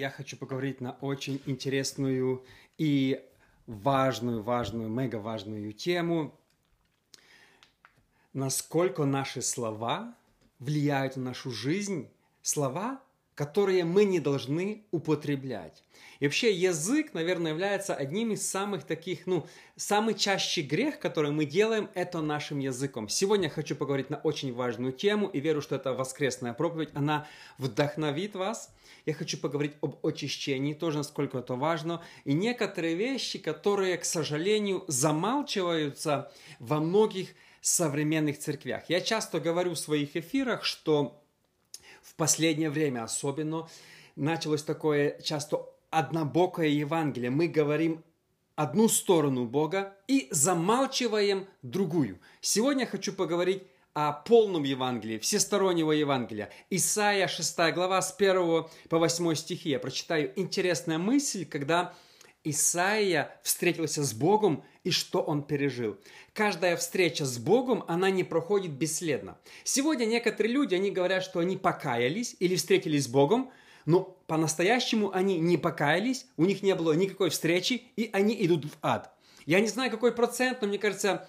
я хочу поговорить на очень интересную и важную, важную, мега важную тему. Насколько наши слова влияют на нашу жизнь. Слова, которые мы не должны употреблять. И вообще язык, наверное, является одним из самых таких, ну, самый чаще грех, который мы делаем, это нашим языком. Сегодня я хочу поговорить на очень важную тему и верю, что это воскресная проповедь, она вдохновит вас. Я хочу поговорить об очищении, тоже насколько это важно, и некоторые вещи, которые, к сожалению, замалчиваются во многих современных церквях. Я часто говорю в своих эфирах, что в последнее время особенно началось такое часто однобокое Евангелие. Мы говорим одну сторону Бога и замалчиваем другую. Сегодня я хочу поговорить о полном Евангелии, всестороннего Евангелия. Исайя 6 глава с 1 по 8 стихи. Я прочитаю интересная мысль, когда Исаия встретился с Богом и что он пережил. Каждая встреча с Богом, она не проходит бесследно. Сегодня некоторые люди, они говорят, что они покаялись или встретились с Богом, но по-настоящему они не покаялись, у них не было никакой встречи, и они идут в ад. Я не знаю, какой процент, но мне кажется,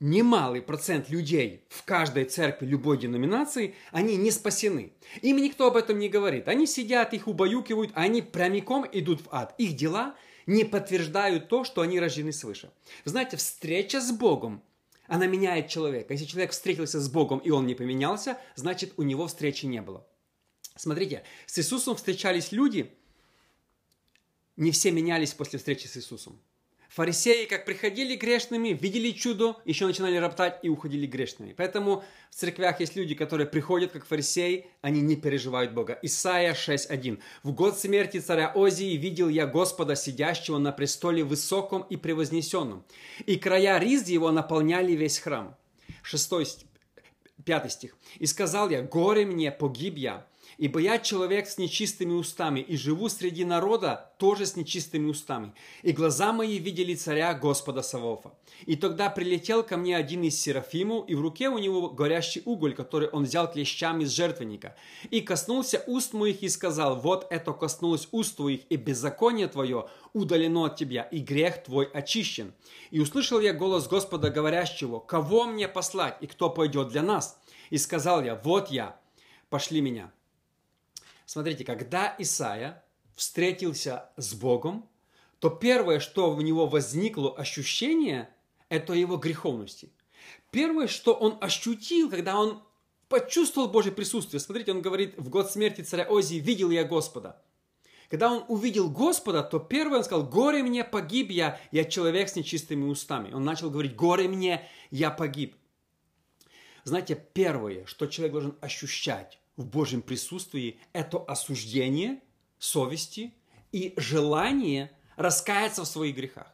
немалый процент людей в каждой церкви любой деноминации, они не спасены. Им никто об этом не говорит. Они сидят, их убаюкивают, а они прямиком идут в ад. Их дела не подтверждают то, что они рождены свыше. Вы знаете, встреча с Богом, она меняет человека. Если человек встретился с Богом и он не поменялся, значит у него встречи не было. Смотрите, с Иисусом встречались люди, не все менялись после встречи с Иисусом. Фарисеи, как приходили грешными, видели чудо, еще начинали роптать и уходили грешными. Поэтому в церквях есть люди, которые приходят как фарисеи, они не переживают Бога. Исайя 6.1. «В год смерти царя Озии видел я Господа, сидящего на престоле высоком и превознесенном, и края риз его наполняли весь храм». 6 5 стих. «И сказал я, горе мне, погиб я, Ибо я человек с нечистыми устами, и живу среди народа тоже с нечистыми устами. И глаза мои видели царя Господа Савофа. И тогда прилетел ко мне один из серафимов, и в руке у него горящий уголь, который он взял клещами с жертвенника. И коснулся уст моих и сказал, вот это коснулось уст твоих, и беззаконие твое удалено от тебя, и грех твой очищен. И услышал я голос Господа, говорящего, кого мне послать, и кто пойдет для нас? И сказал я, вот я, пошли меня. Смотрите, когда Исаия встретился с Богом, то первое, что в него возникло ощущение, это его греховности. Первое, что он ощутил, когда он почувствовал Божье присутствие. Смотрите, он говорит, в год смерти царя Озии видел я Господа. Когда он увидел Господа, то первое он сказал, горе мне, погиб я, я человек с нечистыми устами. Он начал говорить, горе мне, я погиб. Знаете, первое, что человек должен ощущать, в Божьем присутствии – это осуждение совести и желание раскаяться в своих грехах.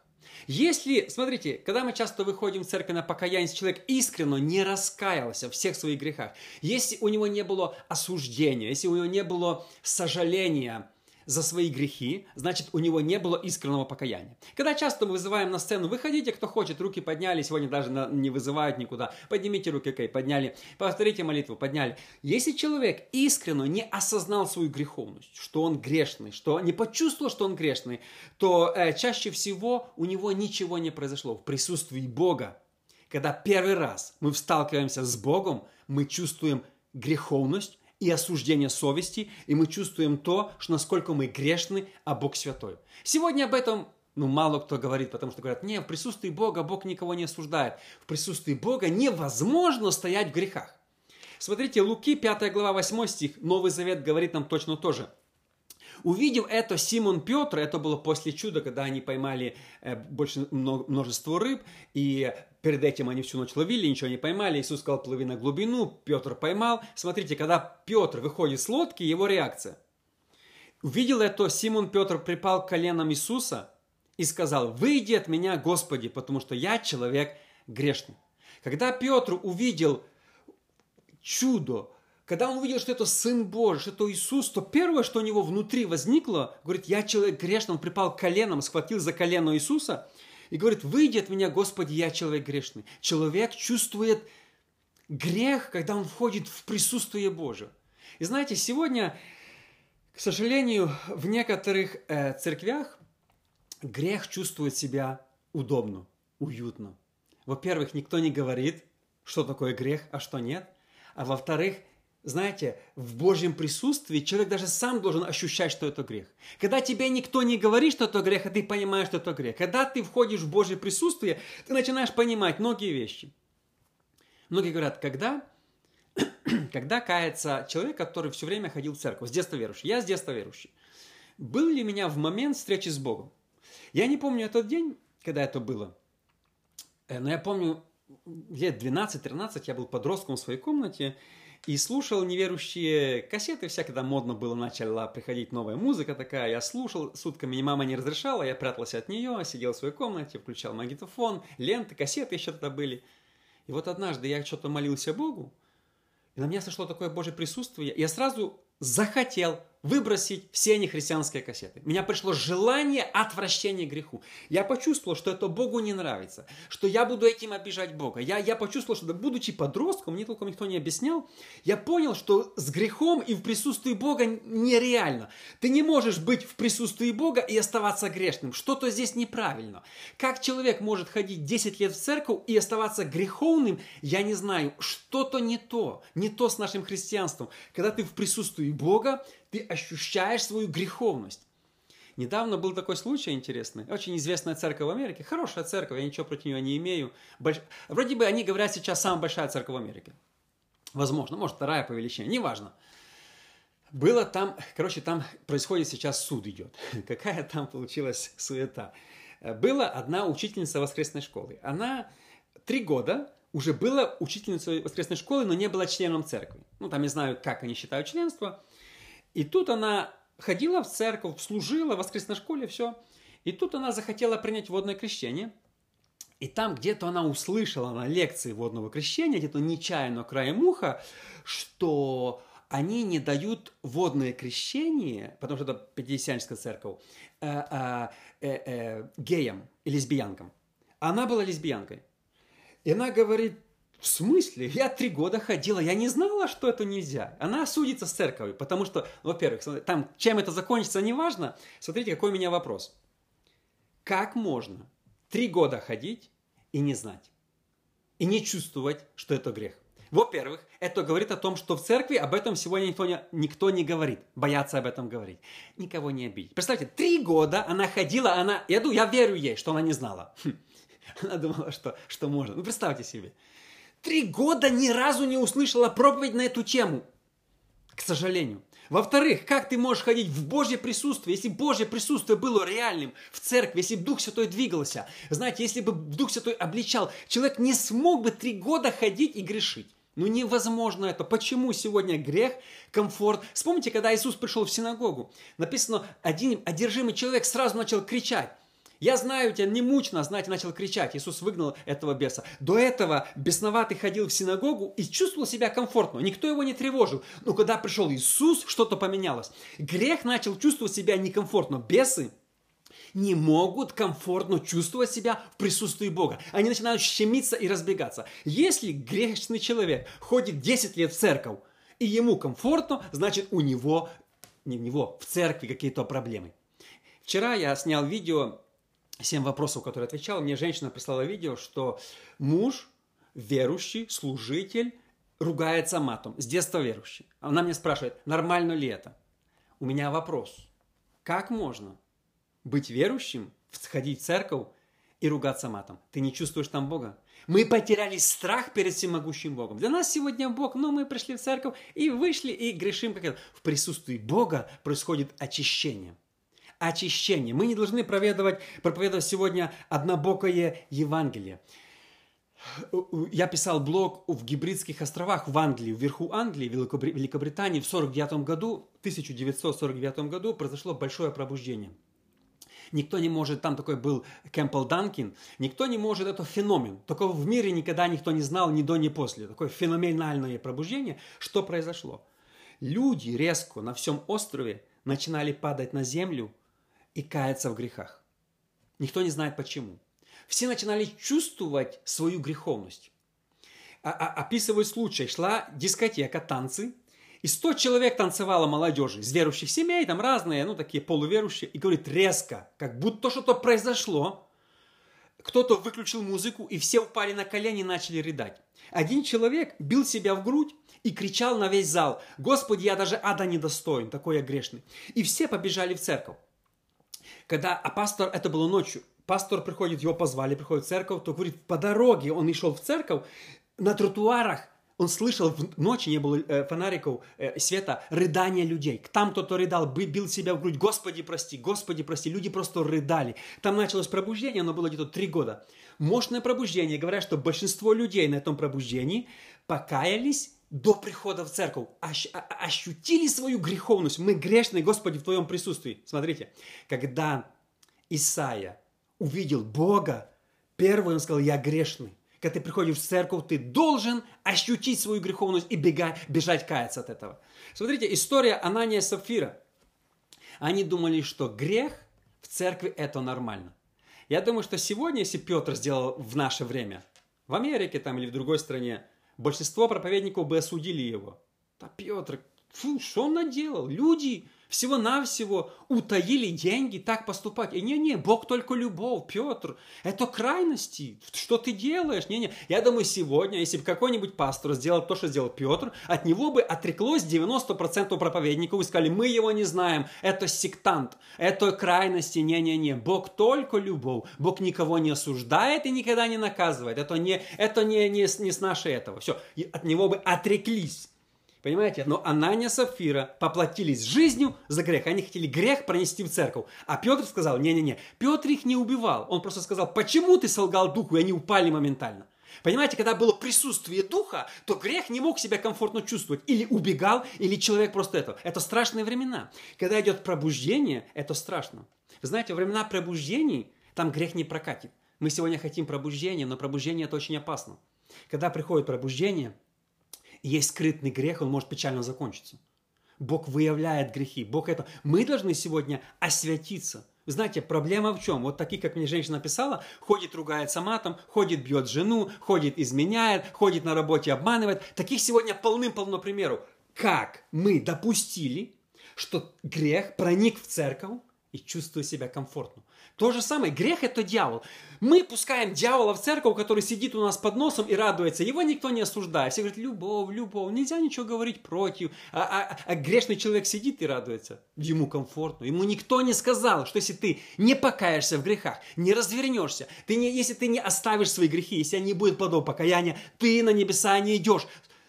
Если, смотрите, когда мы часто выходим в церковь на покаяние, человек искренне не раскаялся в всех своих грехах, если у него не было осуждения, если у него не было сожаления за свои грехи, значит, у него не было искреннего покаяния. Когда часто мы вызываем на сцену, выходите, кто хочет, руки подняли, сегодня даже не вызывают никуда, поднимите руки, окей, подняли, повторите молитву, подняли. Если человек искренне не осознал свою греховность, что он грешный, что не почувствовал, что он грешный, то э, чаще всего у него ничего не произошло в присутствии Бога. Когда первый раз мы сталкиваемся с Богом, мы чувствуем греховность, и осуждение совести, и мы чувствуем то, что насколько мы грешны, а Бог святой. Сегодня об этом ну, мало кто говорит, потому что говорят, не, в присутствии Бога Бог никого не осуждает. В присутствии Бога невозможно стоять в грехах. Смотрите, Луки, 5 глава, 8 стих, Новый Завет говорит нам точно то же. Увидев это, Симон Петр, это было после чуда, когда они поймали э, больше множество рыб, и перед этим они всю ночь ловили, ничего не поймали. Иисус сказал, плыви на глубину, Петр поймал. Смотрите, когда Петр выходит с лодки, его реакция. Увидел это, Симон Петр припал к коленам Иисуса и сказал, выйди от меня, Господи, потому что я человек грешный. Когда Петр увидел чудо, когда он увидел, что это Сын Божий, что это Иисус, то первое, что у него внутри возникло, говорит, я человек грешный, он припал к коленам, схватил за колено Иисуса и говорит, выйди от меня, Господи, я человек грешный. Человек чувствует грех, когда он входит в присутствие Божие. И знаете, сегодня К сожалению, в некоторых э, церквях грех чувствует себя удобно, уютно. Во-первых, никто не говорит, что такое грех, а что нет. А во-вторых, знаете, в Божьем присутствии человек даже сам должен ощущать, что это грех. Когда тебе никто не говорит, что это грех, а ты понимаешь, что это грех. Когда ты входишь в Божье присутствие, ты начинаешь понимать многие вещи. Многие говорят, когда когда кается человек, который все время ходил в церковь, с детства верующий. Я с детства верующий. Был ли у меня в момент встречи с Богом? Я не помню этот день, когда это было, э, но я помню, лет 12-13 я был подростком в своей комнате и слушал неверующие кассеты, всякое когда модно было, начала приходить новая музыка такая, я слушал сутками, и мама не разрешала, я прятался от нее, сидел в своей комнате, включал магнитофон, ленты, кассеты еще тогда были. И вот однажды я что-то молился Богу, и на меня сошло такое Божье присутствие, я сразу захотел выбросить все нехристианские кассеты. Меня пришло желание отвращения греху. Я почувствовал, что это Богу не нравится, что я буду этим обижать Бога. Я, я почувствовал, что будучи подростком, мне толком никто не объяснял, я понял, что с грехом и в присутствии Бога нереально. Ты не можешь быть в присутствии Бога и оставаться грешным. Что-то здесь неправильно. Как человек может ходить 10 лет в церковь и оставаться греховным, я не знаю. Что-то не то. Не то с нашим христианством. Когда ты в присутствии Бога, ты ощущаешь свою греховность. Недавно был такой случай интересный. Очень известная церковь в Америке. Хорошая церковь, я ничего против нее не имею. Больш... Вроде бы они говорят сейчас самая большая церковь в Америке. Возможно, может вторая по величине, неважно. Было там, короче, там происходит сейчас суд идет. Какая там получилась суета. Была одна учительница воскресной школы. Она три года уже была учительницей воскресной школы, но не была членом церкви. Ну, там не знаю, как они считают членство. И тут она ходила в церковь, служила в воскресной школе, все. И тут она захотела принять водное крещение. И там где-то она услышала на лекции водного крещения, где-то нечаянно краем уха, что они не дают водное крещение, потому что это пятидесятническая церковь, э, э, э, э, геям и лесбиянкам. Она была лесбиянкой. И она говорит, в смысле? Я три года ходила, я не знала, что это нельзя. Она судится с церковью, потому что, во-первых, там, чем это закончится, неважно. Смотрите, какой у меня вопрос. Как можно три года ходить и не знать? И не чувствовать, что это грех? Во-первых, это говорит о том, что в церкви об этом сегодня никто не, никто не говорит. Боятся об этом говорить. Никого не обидеть. Представьте, три года она ходила, она... Я, думаю, я верю ей, что она не знала. Хм. Она думала, что, что можно. Ну, представьте себе три года ни разу не услышала проповедь на эту тему. К сожалению. Во-вторых, как ты можешь ходить в Божье присутствие, если Божье присутствие было реальным в церкви, если бы Дух Святой двигался? Знаете, если бы Дух Святой обличал, человек не смог бы три года ходить и грешить. Ну невозможно это. Почему сегодня грех, комфорт? Вспомните, когда Иисус пришел в синагогу, написано, один одержимый человек сразу начал кричать. Я знаю тебя, не мучно, знаете, начал кричать. Иисус выгнал этого беса. До этого бесноватый ходил в синагогу и чувствовал себя комфортно. Никто его не тревожил. Но когда пришел Иисус, что-то поменялось. Грех начал чувствовать себя некомфортно. Бесы не могут комфортно чувствовать себя в присутствии Бога. Они начинают щемиться и разбегаться. Если грешный человек ходит 10 лет в церковь, и ему комфортно, значит у него, не у него, в церкви какие-то проблемы. Вчера я снял видео семь вопросов, которые отвечал, мне женщина прислала видео, что муж, верующий, служитель, ругается матом, с детства верующий. Она мне спрашивает, нормально ли это? У меня вопрос. Как можно быть верующим, сходить в церковь и ругаться матом? Ты не чувствуешь там Бога? Мы потеряли страх перед всемогущим Богом. Для нас сегодня Бог, но мы пришли в церковь и вышли и грешим. Как это. В присутствии Бога происходит очищение – очищение. Мы не должны проповедовать, проповедовать сегодня однобокое Евангелие. Я писал блог в Гибридских островах в Англии, вверху Англии, Великобритании в 49 году, 1949 году произошло большое пробуждение. Никто не может, там такой был Кэмпбелл Данкин, никто не может, это феномен. Такого в мире никогда никто не знал ни до, ни после. Такое феноменальное пробуждение. Что произошло? Люди резко на всем острове начинали падать на землю – и каяться в грехах. Никто не знает почему. Все начинали чувствовать свою греховность. А, а, случай. Шла дискотека, танцы, И сто человек танцевало молодежи из верующих семей, там разные, ну, такие полуверующие, и говорит резко, как будто что-то произошло. Кто-то выключил музыку, и все упали на колени и начали рыдать. Один человек бил себя в грудь и кричал на весь зал, «Господи, я даже ада не достоин, такой я грешный». И все побежали в церковь. Когда, а пастор, это было ночью, пастор приходит, его позвали, приходит в церковь, то говорит, по дороге он и шел в церковь, на тротуарах он слышал в ночи, не было э, фонариков, э, света, рыдания людей. Там кто-то рыдал, бил себя в грудь, Господи, прости, Господи, прости. Люди просто рыдали. Там началось пробуждение, оно было где-то три года. Мощное пробуждение. Говорят, что большинство людей на этом пробуждении покаялись до прихода в церковь, ощ, а, ощутили свою греховность. Мы грешные, Господи, в Твоем присутствии. Смотрите, когда Исаия увидел Бога, первый он сказал, я грешный когда ты приходишь в церковь, ты должен ощутить свою греховность и бегать, бежать каяться от этого. Смотрите, история Анания и Сапфира. Они думали, что грех в церкви это нормально. Я думаю, что сегодня, если Петр сделал в наше время, в Америке там или в другой стране, большинство проповедников бы осудили его. Да Петр, фу, что он наделал? Люди всего-навсего утаили деньги, так поступать. И не-не, Бог только любовь, Петр. Это крайности. Что ты делаешь? Не-не. Я думаю, сегодня, если бы какой-нибудь пастор сделал то, что сделал Петр, от него бы отреклось 90% проповедников и сказали, мы его не знаем, это сектант, это крайности. Не-не-не, Бог только любовь. Бог никого не осуждает и никогда не наказывает. Это не, это не, не, не с нашей этого. Все, и от него бы отреклись. Понимаете? Но Анания Сапфира поплатились жизнью за грех. Они хотели грех пронести в церковь. А Петр сказал, не-не-не, Петр их не убивал. Он просто сказал, почему ты солгал духу, и они упали моментально. Понимаете, когда было присутствие духа, то грех не мог себя комфортно чувствовать. Или убегал, или человек просто это. Это страшные времена. Когда идет пробуждение, это страшно. Вы знаете, во времена пробуждений там грех не прокатит. Мы сегодня хотим пробуждения, но пробуждение это очень опасно. Когда приходит пробуждение – есть скрытный грех, он может печально закончиться. Бог выявляет грехи. Бог это... Мы должны сегодня освятиться. знаете, проблема в чем? Вот такие, как мне женщина написала, ходит, ругается матом, ходит, бьет жену, ходит, изменяет, ходит на работе, обманывает. Таких сегодня полным-полно примеров. Как мы допустили, что грех проник в церковь и чувствует себя комфортно. То же самое, грех это дьявол. Мы пускаем дьявола в церковь, который сидит у нас под носом и радуется. Его никто не осуждает. Все говорят, любовь, любовь. Нельзя ничего говорить против. А, а, а грешный человек сидит и радуется. Ему комфортно. Ему никто не сказал, что если ты не покаешься в грехах, не развернешься, ты не, если ты не оставишь свои грехи, если они будут плодов покаяния, ты на небеса не идешь.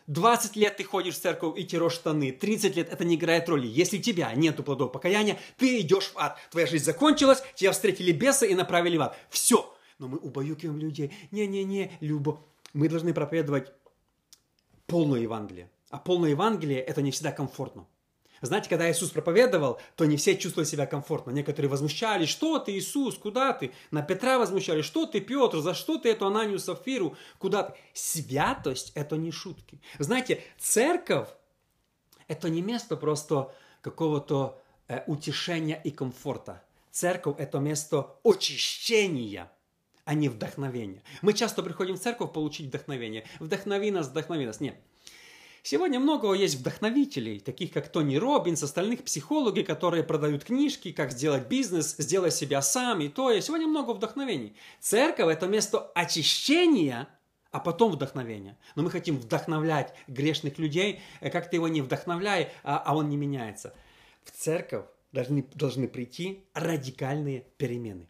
20 лет ты ходишь в церковь и терешь штаны, 30 лет это не играет роли. Если у тебя нету плодов покаяния, ты идешь в ад. Твоя жизнь закончилась, тебя встретили бесы и направили в ад. Все. Но мы убаюкиваем людей. Не-не-не, любовь. Мы должны проповедовать полное Евангелие. А полное Евангелие это не всегда комфортно. Знаете, когда Иисус проповедовал, то не все чувствовали себя комфортно. Некоторые возмущались, что ты, Иисус, куда ты? На Петра возмущались, что ты, Петр, за что ты эту Ананию Сафиру, куда ты? Святость – это не шутки. Знаете, церковь – это не место просто какого-то э, утешения и комфорта. Церковь – это место очищения – а не вдохновения. Мы часто приходим в церковь получить вдохновение. Вдохнови нас, вдохнови нас. Нет. Сегодня много есть вдохновителей, таких как Тони Робинс, остальных психологи, которые продают книжки, как сделать бизнес, сделай себя сам и то. И сегодня много вдохновений. Церковь – это место очищения, а потом вдохновения. Но мы хотим вдохновлять грешных людей, э, как ты его не вдохновляй, а, а он не меняется. В церковь должны, должны прийти радикальные перемены.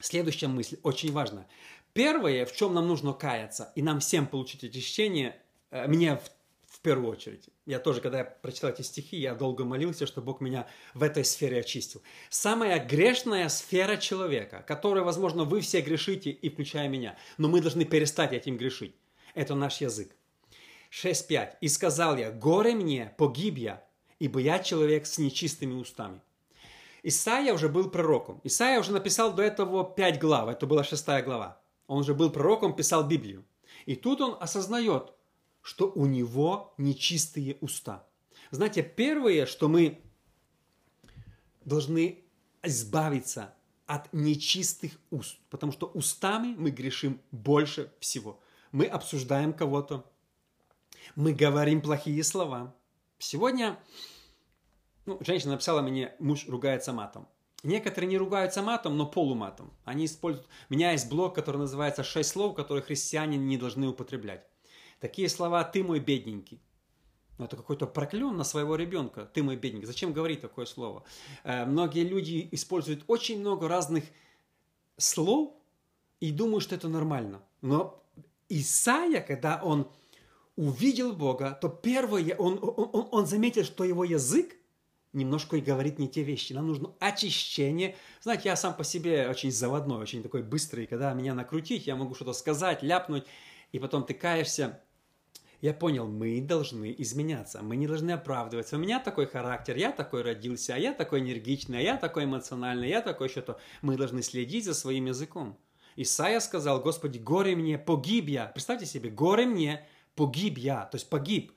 Следующая мысль очень важна. Первое, в чем нам нужно каяться, и нам всем получить очищение, э, мне в первую очередь. Я тоже, когда я прочитал эти стихи, я долго молился, что Бог меня в этой сфере очистил. Самая грешная сфера человека, которой, возможно, вы все грешите, и включая меня, но мы должны перестать этим грешить. Это наш язык. 6.5. «И сказал я, горе мне, погиб я, ибо я человек с нечистыми устами». Исаия уже был пророком. Исаия уже написал до этого пять глав, это была шестая глава. Он уже был пророком, писал Библию. И тут он осознает, что у него нечистые уста. Знаете, первое, что мы должны избавиться от нечистых уст, потому что устами мы грешим больше всего. Мы обсуждаем кого-то, мы говорим плохие слова. Сегодня ну, женщина написала мне, муж ругается матом. Некоторые не ругаются матом, но полуматом. Они используют... У меня есть блог, который называется «Шесть слов, которые христиане не должны употреблять». Такие слова «ты мой бедненький». Ну, это какой-то проклен на своего ребенка. Ты мой бедненький. Зачем говорить такое слово? Э, многие люди используют очень много разных слов и думают, что это нормально. Но Исаия, когда он увидел Бога, то первое, он, он, он заметил, что его язык немножко и говорит не те вещи. Нам нужно очищение. Знаете, я сам по себе очень заводной, очень такой быстрый. Когда меня накрутить, я могу что-то сказать, ляпнуть, и потом ты каешься. Я понял, мы должны изменяться, мы не должны оправдываться. У меня такой характер, я такой родился, а я такой энергичный, а я такой эмоциональный, я такой что-то. Мы должны следить за своим языком. Исайя сказал, Господи, горе мне, погиб я. Представьте себе, горе мне, погиб я, то есть погиб,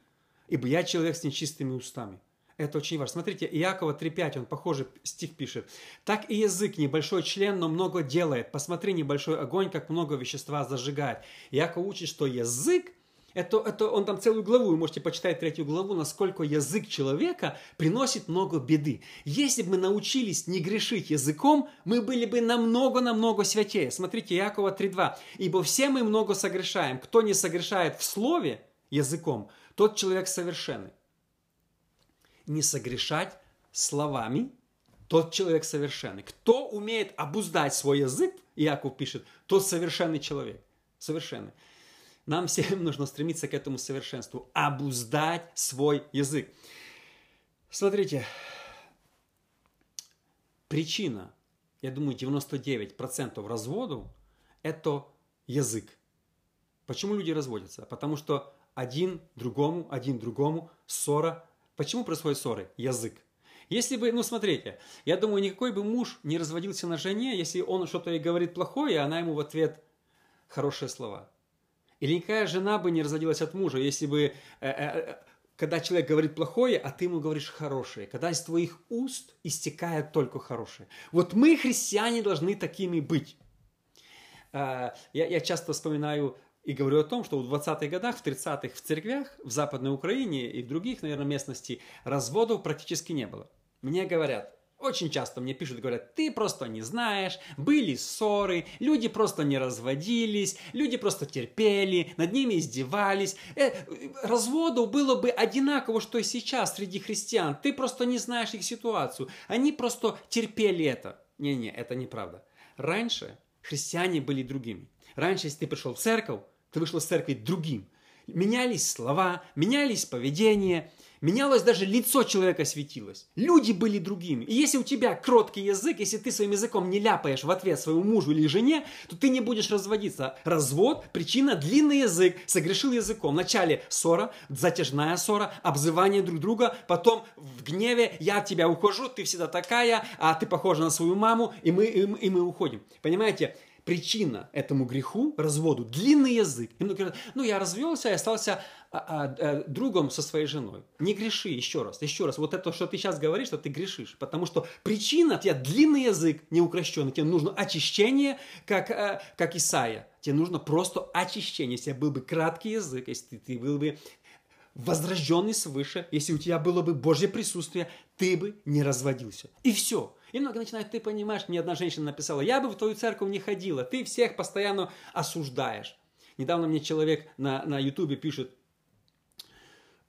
ибо я человек с нечистыми устами. Это очень важно. Смотрите, Иакова 3.5, он похожий стих пишет. «Так и язык, небольшой член, но много делает. Посмотри, небольшой огонь, как много вещества зажигает». Иаков учит, что язык это, это он там целую главу, вы можете почитать третью главу, насколько язык человека приносит много беды. Если бы мы научились не грешить языком, мы были бы намного-намного святее. Смотрите, Иакова 3.2. «Ибо все мы много согрешаем. Кто не согрешает в слове языком, тот человек совершенный» не согрешать словами, тот человек совершенный. Кто умеет обуздать свой язык, Иаков пишет, тот совершенный человек. Совершенный. Нам всем нужно стремиться к этому совершенству. Обуздать свой язык. Смотрите, причина, я думаю, 99% разводов – это язык. Почему люди разводятся? Потому что один другому, один другому ссора Почему происходят ссоры? Язык. Если бы, ну смотрите, я думаю, никакой бы муж не разводился на жене, если он что-то ей говорит плохое, а она ему в ответ хорошие слова. Или никакая жена бы не разводилась от мужа, если бы, э, э, э, когда человек говорит плохое, а ты ему говоришь хорошее, когда из твоих уст истекает только хорошее. Вот мы, христиане, должны такими быть. Я, я часто вспоминаю и говорю о том, что в 20-х годах, в 30-х в церквях, в Западной Украине и в других, наверное, местностях разводов практически не было. Мне говорят, очень часто мне пишут, говорят, ты просто не знаешь, были ссоры, люди просто не разводились, люди просто терпели, над ними издевались. Э, разводов было бы одинаково, что и сейчас среди христиан. Ты просто не знаешь их ситуацию. Они просто терпели это. Не-не, это неправда. Раньше христиане были другими. Раньше, если ты пришел в церковь, ты вышел из церкви другим. Менялись слова, менялись поведение, менялось даже лицо человека светилось. Люди были другими. И если у тебя кроткий язык, если ты своим языком не ляпаешь в ответ своему мужу или жене, то ты не будешь разводиться. Развод, причина длинный язык, согрешил языком. Вначале ссора, затяжная ссора, обзывание друг друга, потом в гневе я от тебя ухожу, ты всегда такая, а ты похожа на свою маму, и мы, и и мы уходим. Понимаете? Причина этому греху, разводу, длинный язык. И многие говорят, ну я развелся и остался а, а, а, другом со своей женой. Не греши, еще раз, еще раз. Вот это, что ты сейчас говоришь, что ты грешишь. Потому что причина, у тебя длинный язык, неукрощенный, тебе нужно очищение, как, а, как Исаия. Тебе нужно просто очищение. Если был бы краткий язык, если ты, ты был бы возрожденный свыше, если у тебя было бы Божье присутствие, ты бы не разводился. И все. И много начинает, ты понимаешь, мне одна женщина написала, я бы в твою церковь не ходила, ты всех постоянно осуждаешь. Недавно мне человек на, на ютубе пишет,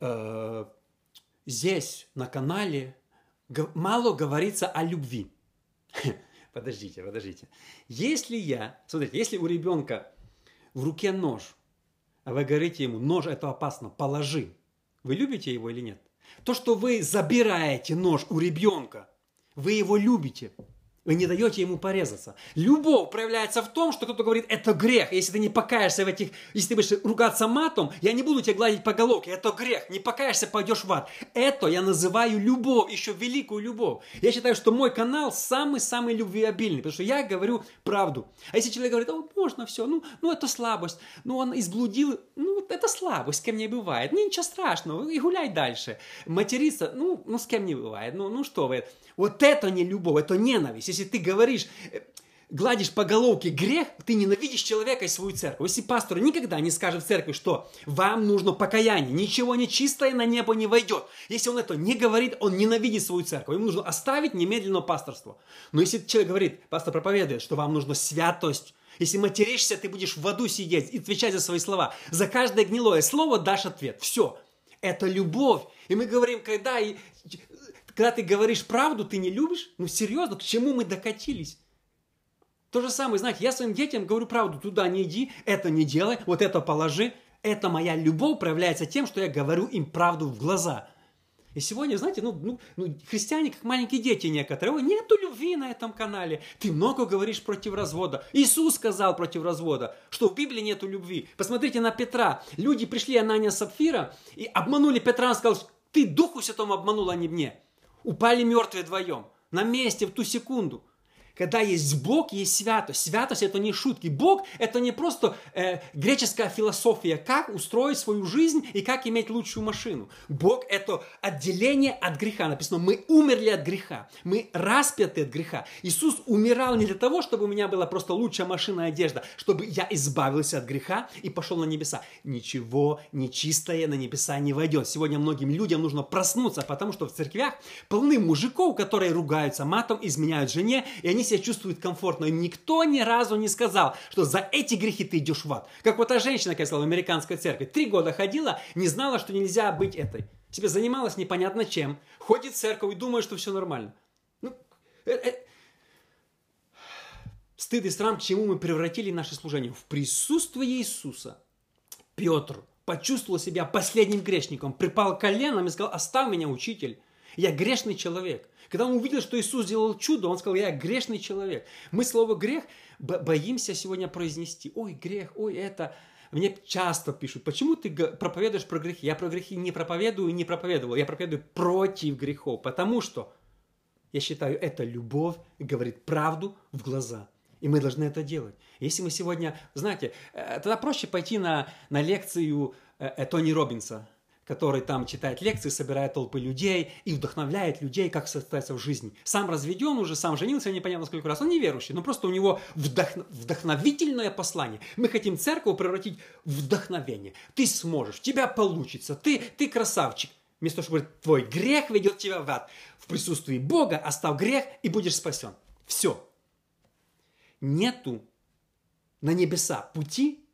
э, здесь на канале мало говорится о любви. Подождите, подождите. Если я, смотрите, если у ребенка в руке нож, а вы говорите ему, нож это опасно, положи, вы любите его или нет? То, что вы забираете нож у ребенка, вы его любите. Вы не даете ему порезаться. Любовь проявляется в том, что кто-то говорит, это грех. Если ты не покаешься в этих, если ты будешь ругаться матом, я не буду тебя гладить по головке. Это грех. Не покаешься, пойдешь в ад. Это я называю любовь, еще великую любовь. Я считаю, что мой канал самый-самый любвеобильный, потому что я говорю правду. А если человек говорит, о, можно все, ну, ну это слабость, ну он изблудил, ну это слабость, с кем не бывает. Ну ничего страшного, и гуляй дальше. Материться, ну, ну с кем не бывает, ну, ну что вы. Вот это не любовь, это ненависть. Если ты говоришь, э, гладишь по головке грех, ты ненавидишь человека и свою церковь. Если пастор никогда не скажет в церкви, что вам нужно покаяние, ничего нечистое на небо не войдет. Если он это не говорит, он ненавидит свою церковь. Ему нужно оставить немедленно пасторство. Но если человек говорит, пастор проповедует, что вам нужна святость, если материшься, ты будешь в аду сидеть и отвечать за свои слова. За каждое гнилое слово дашь ответ. Все. Это любовь. И мы говорим, когда, когда ты говоришь правду, ты не любишь? Ну серьезно, к чему мы докатились? То же самое, знаете, я своим детям говорю правду, туда не иди, это не делай, вот это положи. Это моя любовь проявляется тем, что я говорю им правду в глаза. И сегодня, знаете, ну, ну, ну христиане, как маленькие дети некоторые, нету любви на этом канале. Ты много говоришь против развода. Иисус сказал против развода, что в Библии нету любви. Посмотрите на Петра. Люди пришли, Анания Сапфира, и обманули Петра. Он сказал, ты Духу Святому обманул, а не мне. Упали мертвые вдвоем. На месте, в ту секунду. Когда есть Бог, есть святость. Святость это не шутки. Бог это не просто э, греческая философия, как устроить свою жизнь и как иметь лучшую машину. Бог это отделение от греха. Написано, мы умерли от греха, мы распяты от греха. Иисус умирал не для того, чтобы у меня была просто лучшая машина и одежда, чтобы я избавился от греха и пошел на небеса. Ничего нечистое на небеса не войдет. Сегодня многим людям нужно проснуться, потому что в церквях полны мужиков, которые ругаются матом, изменяют жене, и они себя чувствуют комфортно. Им никто ни разу не сказал, что за эти грехи ты идешь в ад. Как вот та женщина, которая сказала в американской церкви, три года ходила, не знала, что нельзя быть этой. Себе занималась непонятно чем, ходит в церковь и думает, что все нормально. Ну, э, э, стыд и срам, к чему мы превратили наше служение. В присутствии Иисуса Петр почувствовал себя последним грешником, припал коленом и сказал, оставь меня, учитель, я грешный человек. Когда он увидел, что Иисус сделал чудо, он сказал, я грешный человек. Мы слово грех боимся сегодня произнести. Ой, грех, ой, это... Мне часто пишут, почему ты проповедуешь про грехи? Я про грехи не проповедую и не проповедовал. Я проповедую против грехов, потому что я считаю, это любовь говорит правду в глаза. И мы должны это делать. Если мы сегодня, знаете, э, тогда проще пойти на, на лекцию э, э, Тони Робинса, который там читает лекции, собирает толпы людей и вдохновляет людей, как состояться в жизни. Сам разведен уже, сам женился непонятно сколько раз. Он неверующий, но просто у него вдох... вдохновительное послание. Мы хотим церковь превратить в вдохновение. Ты сможешь, тебя получится, ты, ты красавчик. Вместо того, чтобы говорить, твой грех ведет тебя в ад. В присутствии Бога оставь грех и будешь спасен. Все. Нету на небеса пути,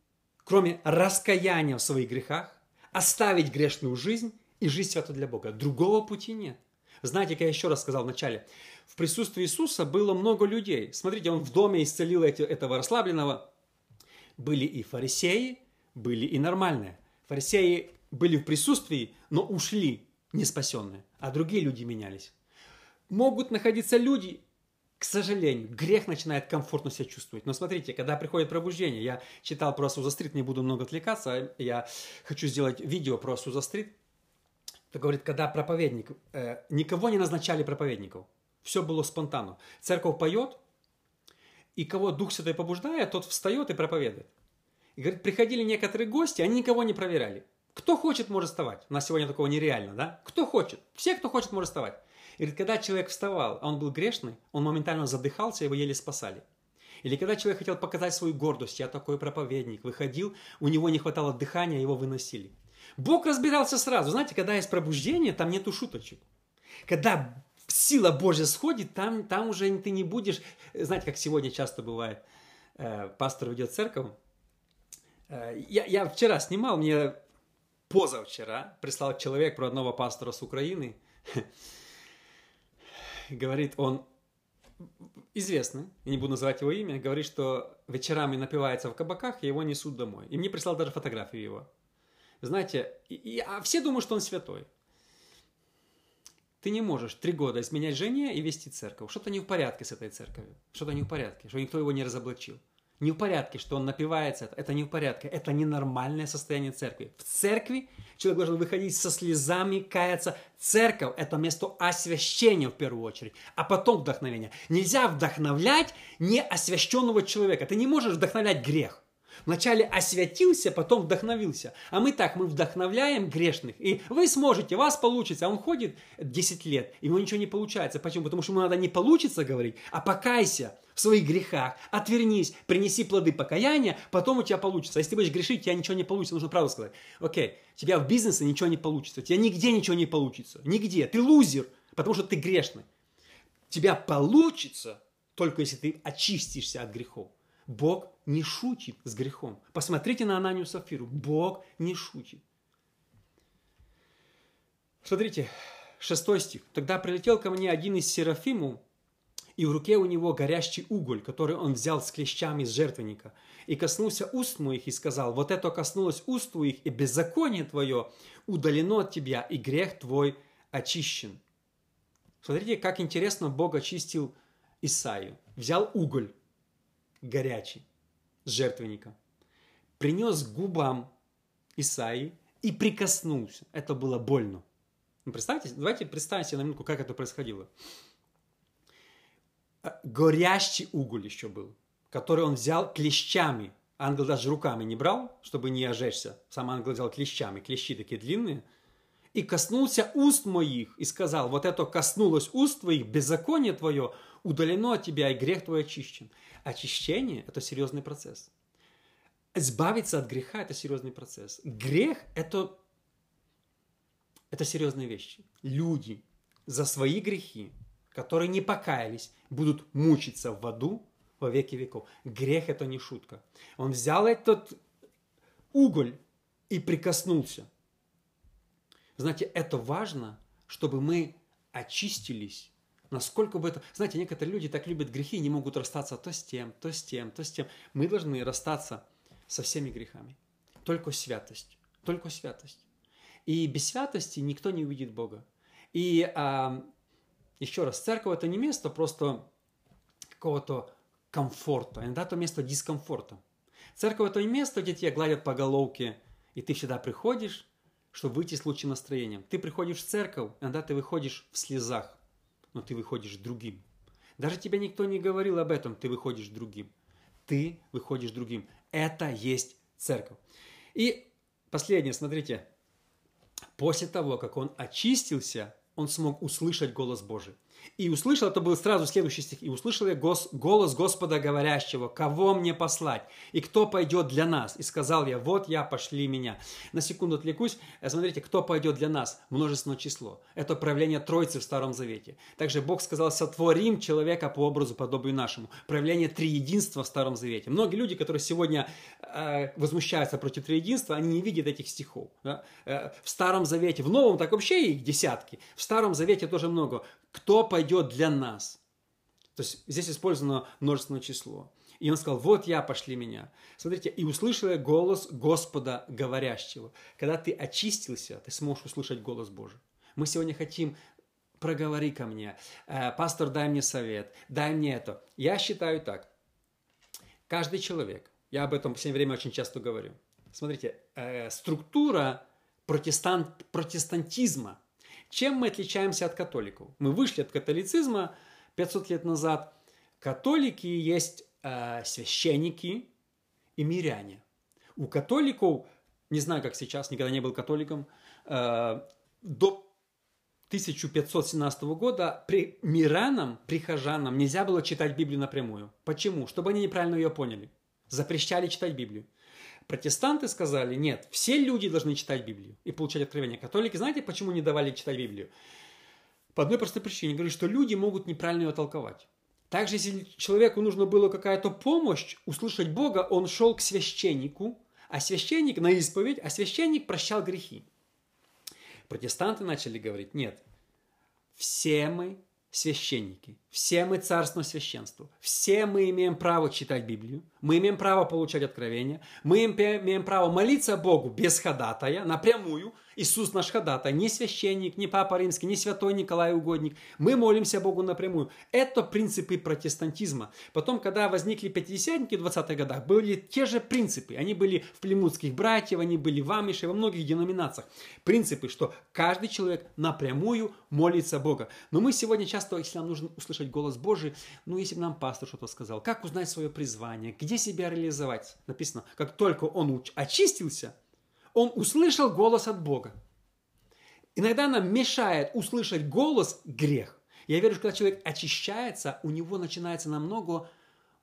кроме раскаяния в своих грехах, оставить грешную жизнь и жить свято для Бога. Другого пути нет. Знаете, как я еще раз сказал в начале, в присутствии Иисуса было много людей. Смотрите, Он в доме исцелил этого расслабленного. Были и фарисеи, были и нормальные. Фарисеи были в присутствии, но ушли не спасенные, а другие люди менялись. Могут находиться люди, к сожалению, грех начинает комфортно себя чувствовать. Но смотрите, когда приходит пробуждение, я читал про Суза Стрит, не буду много отвлекаться, я хочу сделать видео про Суза Стрит. Это говорит, когда проповедник, э, никого не назначали проповедников, все было спонтанно. Церковь поет, и кого Дух Святой побуждает, тот встает и проповедует. И говорит, приходили некоторые гости, они никого не проверяли. Кто хочет, может вставать. У нас сегодня такого нереально, да? Кто хочет? Все, кто хочет, может вставать. Говорит, когда человек вставал, а он был грешный, он моментально задыхался, его еле спасали. Или когда человек хотел показать свою гордость, я такой проповедник, выходил, у него не хватало дыхания, его выносили. Бог разбирался сразу. Знаете, когда есть пробуждение, там нету шуточек. Когда сила Божья сходит, там, там уже ты не будешь... Знаете, как сегодня часто бывает, э, пастор ведет церковь. Э, я, я вчера снимал, мне позавчера прислал человек про одного пастора с Украины. говорит, он известный, не буду называть его имя, говорит, что вечерами напивается в кабаках, и его несут домой. И мне прислал даже фотографию его. Знаете, и, и, а все думают, что он святой. Ты не можешь три года изменять жене и вести церковь. Что-то не в порядке с этой церковью. Что-то не в порядке, что никто его не разоблачил не в порядке, что он напивается, это не в порядке, это ненормальное состояние церкви. В церкви человек должен выходить со слезами, каяться. Церковь – это место освящения в первую очередь, а потом вдохновения. Нельзя вдохновлять неосвященного человека. Ты не можешь вдохновлять грех. Вначале освятился, потом вдохновился. А мы так, мы вдохновляем грешных. И вы сможете, у вас получится. А он ходит 10 лет, и у него ничего не получается. Почему? Потому что ему надо не получится говорить, а покайся в своих грехах, отвернись, принеси плоды покаяния, потом у тебя получится. А если ты будешь грешить, у тебя ничего не получится. Нужно правду сказать. Окей, у тебя в бизнесе ничего не получится. У тебя нигде ничего не получится. Нигде. Ты лузер, потому что ты грешный. У тебя получится, только если ты очистишься от грехов. Бог не шутит с грехом. Посмотрите на Ананию Сафиру. Бог не шутит. Смотрите, шестой стих. «Тогда прилетел ко мне один из серафиму, и в руке у него горящий уголь, который он взял с клещами из жертвенника, и коснулся уст моих, и сказал, вот это коснулось уст твоих, и беззаконие твое удалено от тебя, и грех твой очищен». Смотрите, как интересно Бог очистил Исаию. Взял уголь, горячий жертвенника, принес губам Исаи и прикоснулся. Это было больно. Ну, представьте, давайте представим себе на минутку, как это происходило. Э, горящий уголь еще был, который он взял клещами. Ангел даже руками не брал, чтобы не ожечься. Сам ангел взял клещами, клещи такие длинные. И коснулся уст моих и сказал, вот это коснулось уст твоих, беззаконие твое удалено от тебя, и грех твой очищен. Очищение – это серьезный процесс. Избавиться от греха – это серьезный процесс. Грех – это, это серьезные вещи. Люди за свои грехи, которые не покаялись, будут мучиться в аду во веки веков. Грех – это не шутка. Он взял этот уголь и прикоснулся. Знаете, это важно, чтобы мы очистились Насколько бы это... Знаете, некоторые люди так любят грехи и не могут расстаться то с тем, то с тем, то с тем. Мы должны расстаться со всеми грехами. Только святость. Только святость. И без святости никто не увидит Бога. И а, еще раз, церковь это не место просто какого-то комфорта, иногда это место дискомфорта. Церковь это место, где тебя гладят по головке, и ты всегда приходишь, чтобы выйти с лучшим настроением. Ты приходишь в церковь, иногда ты выходишь в слезах но ты выходишь другим. Даже тебе никто не говорил об этом, ты выходишь другим. Ты выходишь другим. Это есть церковь. И последнее, смотрите. После того, как он очистился, он смог услышать голос Божий. И услышал, это был сразу следующий стих, и услышал я гос, голос Господа говорящего, кого мне послать, и кто пойдет для нас. И сказал я, вот я, пошли меня. На секунду отвлекусь. Э, смотрите, кто пойдет для нас? Множественное число. Это проявление Троицы в Старом Завете. Также Бог сказал, сотворим человека по образу подобию нашему. Проявление триединства в Старом Завете. Многие люди, которые сегодня э, возмущаются против триединства, они не видят этих стихов. Да? Э, в Старом Завете, в Новом так вообще их десятки. В Старом Завете тоже много кто пойдет для нас? То есть здесь использовано множественное число. И он сказал, вот я, пошли меня. Смотрите, и услышал я голос Господа говорящего. Когда ты очистился, ты сможешь услышать голос Божий. Мы сегодня хотим проговори ко мне, э, пастор, дай мне совет, дай мне это. Я считаю так. Каждый человек, я об этом все время очень часто говорю. Смотрите, э, структура протестант, протестантизма чем мы отличаемся от католиков? Мы вышли от католицизма 500 лет назад. Католики есть э, священники и миряне. У католиков, не знаю, как сейчас, никогда не был католиком, э, до 1517 года при мирянам, прихожанам нельзя было читать Библию напрямую. Почему? Чтобы они неправильно ее поняли. Запрещали читать Библию. Протестанты сказали, нет, все люди должны читать Библию и получать откровение. Католики, знаете, почему не давали читать Библию? По одной простой причине. Говорят, что люди могут неправильно ее толковать. Также, если человеку нужно было какая-то помощь, услышать Бога, он шел к священнику, а священник на исповедь, а священник прощал грехи. Протестанты начали говорить, нет, все мы священники, все мы царство священства, все мы имеем право читать Библию, мы имеем право получать откровения, мы имеем право молиться Богу без ходатая, напрямую, Иисус наш ходатай, не священник, не Папа Римский, не святой Николай Угодник. Мы молимся Богу напрямую. Это принципы протестантизма. Потом, когда возникли пятидесятники в 20-х годах, были те же принципы. Они были в племутских братьев, они были в Амише, во многих деноминациях. Принципы, что каждый человек напрямую молится Бога. Но мы сегодня часто если нам нужно услышать голос Божий, ну, если бы нам пастор что-то сказал, как узнать свое призвание, где себя реализовать? Написано, как только он очистился, он услышал голос от Бога. Иногда нам мешает услышать голос грех. Я верю, что когда человек очищается, у него начинается намного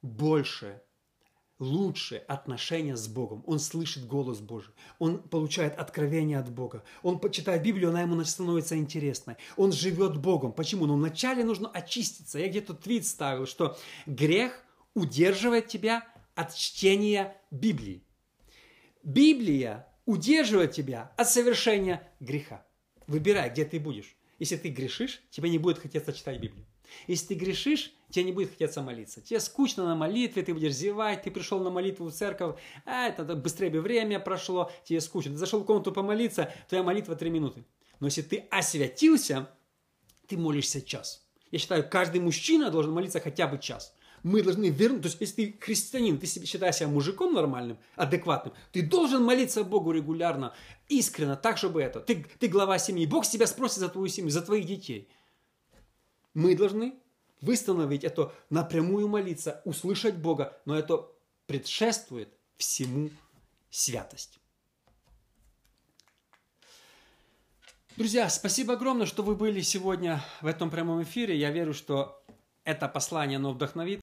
больше лучше отношения с Богом. Он слышит голос Божий. Он получает откровение от Бога. Он почитает Библию, она ему становится интересной. Он живет Богом. Почему? Ну, вначале нужно очиститься. Я где-то твит ставил, что грех удерживает тебя от чтения Библии. Библия удерживает тебя от совершения греха. Выбирай, где ты будешь. Если ты грешишь, тебе не будет хотеться читать Библию. Если ты грешишь, тебе не будет хотеться молиться. Тебе скучно на молитве, ты будешь зевать, ты пришел на молитву в церковь, а это быстрее бы время прошло, тебе скучно. Ты зашел в комнату помолиться, твоя молитва три минуты. Но если ты освятился, ты молишься час. Я считаю, каждый мужчина должен молиться хотя бы час. Мы должны вернуть, то есть если ты христианин, ты считаешь себя мужиком нормальным, адекватным, ты должен молиться Богу регулярно, искренно, так, чтобы это. Ты, ты глава семьи, Бог тебя спросит за твою семью, за твоих детей. Мы должны восстановить это, напрямую молиться, услышать Бога, но это предшествует всему святость. Друзья, спасибо огромное, что вы были сегодня в этом прямом эфире. Я верю, что это послание, оно вдохновит